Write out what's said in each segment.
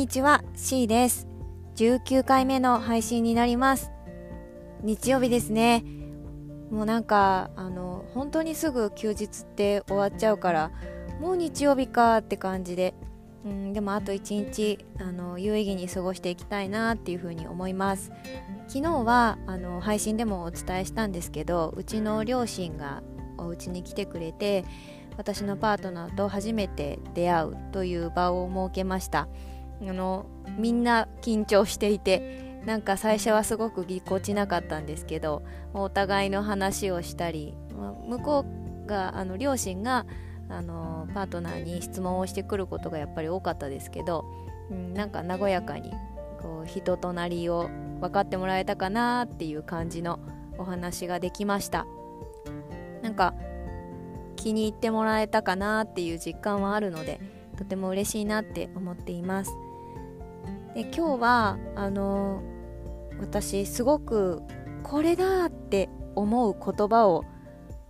にちは C です。19回目の配信になります。日曜日ですね。もうなんかあの本当にすぐ休日って終わっちゃうからもう日曜日かって感じで。うんでもあと一日あの有意義に過ごしていきたいなっていうふうに思います。昨日はあの配信でもお伝えしたんですけどうちの両親がお家に来てくれて私のパートナーと初めて出会うという場を設けました。あのみんな緊張していてなんか最初はすごくぎこちなかったんですけどお互いの話をしたりまあ向こうがあの両親があのパートナーに質問をしてくることがやっぱり多かったですけど、うん、なんか和やかにこう人となりを分かってもらえたかなっていう感じのお話ができました。なんか気に入ってもらえたかなっていう実感はあるのでとても嬉しいなって思っています。で今日はあの私すごくこれだって思う言葉を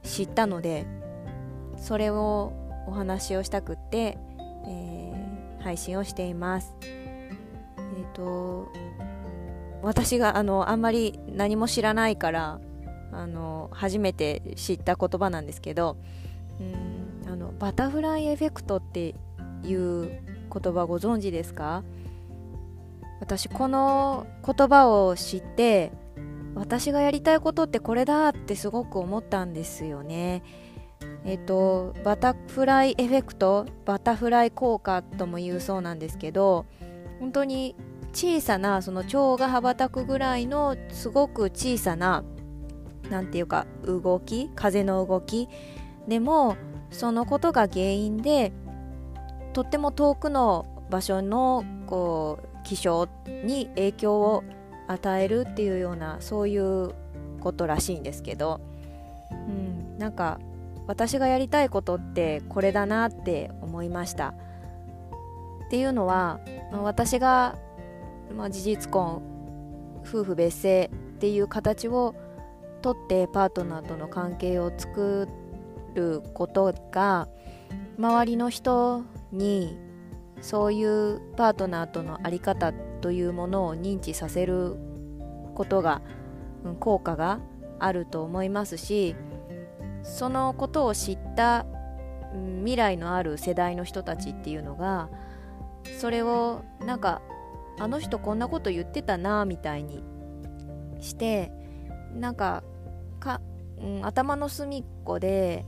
知ったのでそれをお話をしたくって、えー、配信をしています。えっ、ー、と私があのあんまり何も知らないからあの初めて知った言葉なんですけどうんあのバタフライエフェクトっていう言葉ご存知ですか？私この言葉を知って私がやりたいことってこれだってすごく思ったんですよね。えっとバタフライエフェクトバタフライ効果とも言うそうなんですけど本当に小さなその蝶が羽ばたくぐらいのすごく小さな何て言うか動き風の動きでもそのことが原因でとっても遠くの場所のこう気象に影響を与えるっていうようなそういうことらしいんですけど、うん、なんか私がやりたいことってこれだなって思いました。っていうのは、まあ、私が、まあ、事実婚夫婦別姓っていう形をとってパートナーとの関係を作ることが周りの人にそういうパートナーとの在り方というものを認知させることが、効果があると思いますしそのことを知った、未来のある世代の人たちっていうのがそれをなんかあの人こんなこと言ってたなみたいにしてなんかか、うん、頭の隅っこで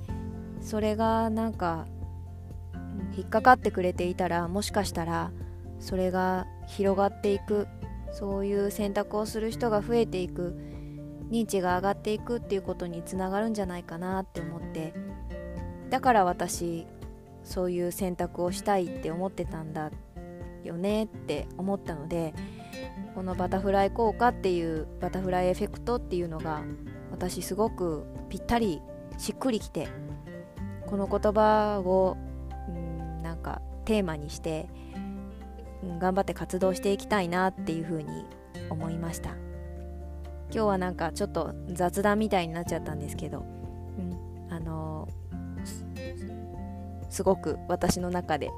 それがなんか引っかかってくれていたらもしかしたらそれが広がっていくそういう選択をする人が増えていく認知が上がっていくっていうことにつながるんじゃないかなって思ってだから私そういう選択をしたいって思ってたんだよねって思ったのでこのバタフライ効果っていうバタフライエフェクトっていうのが私すごくぴったりしっくりきてこの言葉をうんなんかテーマにして、うん、頑張って活動していきたいなっていうふうに思いました。今日はなんかちょっと雑談みたいになっちゃったんですけど、うん、あのー、すごく私の中で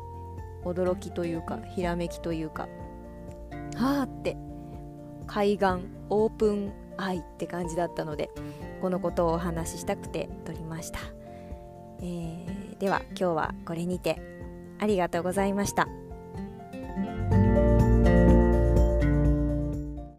驚きというかひらめきというかはあって海岸オープンアイって感じだったのでこのことをお話ししたくて撮りました、えー、では今日はこれにてありがとうございました。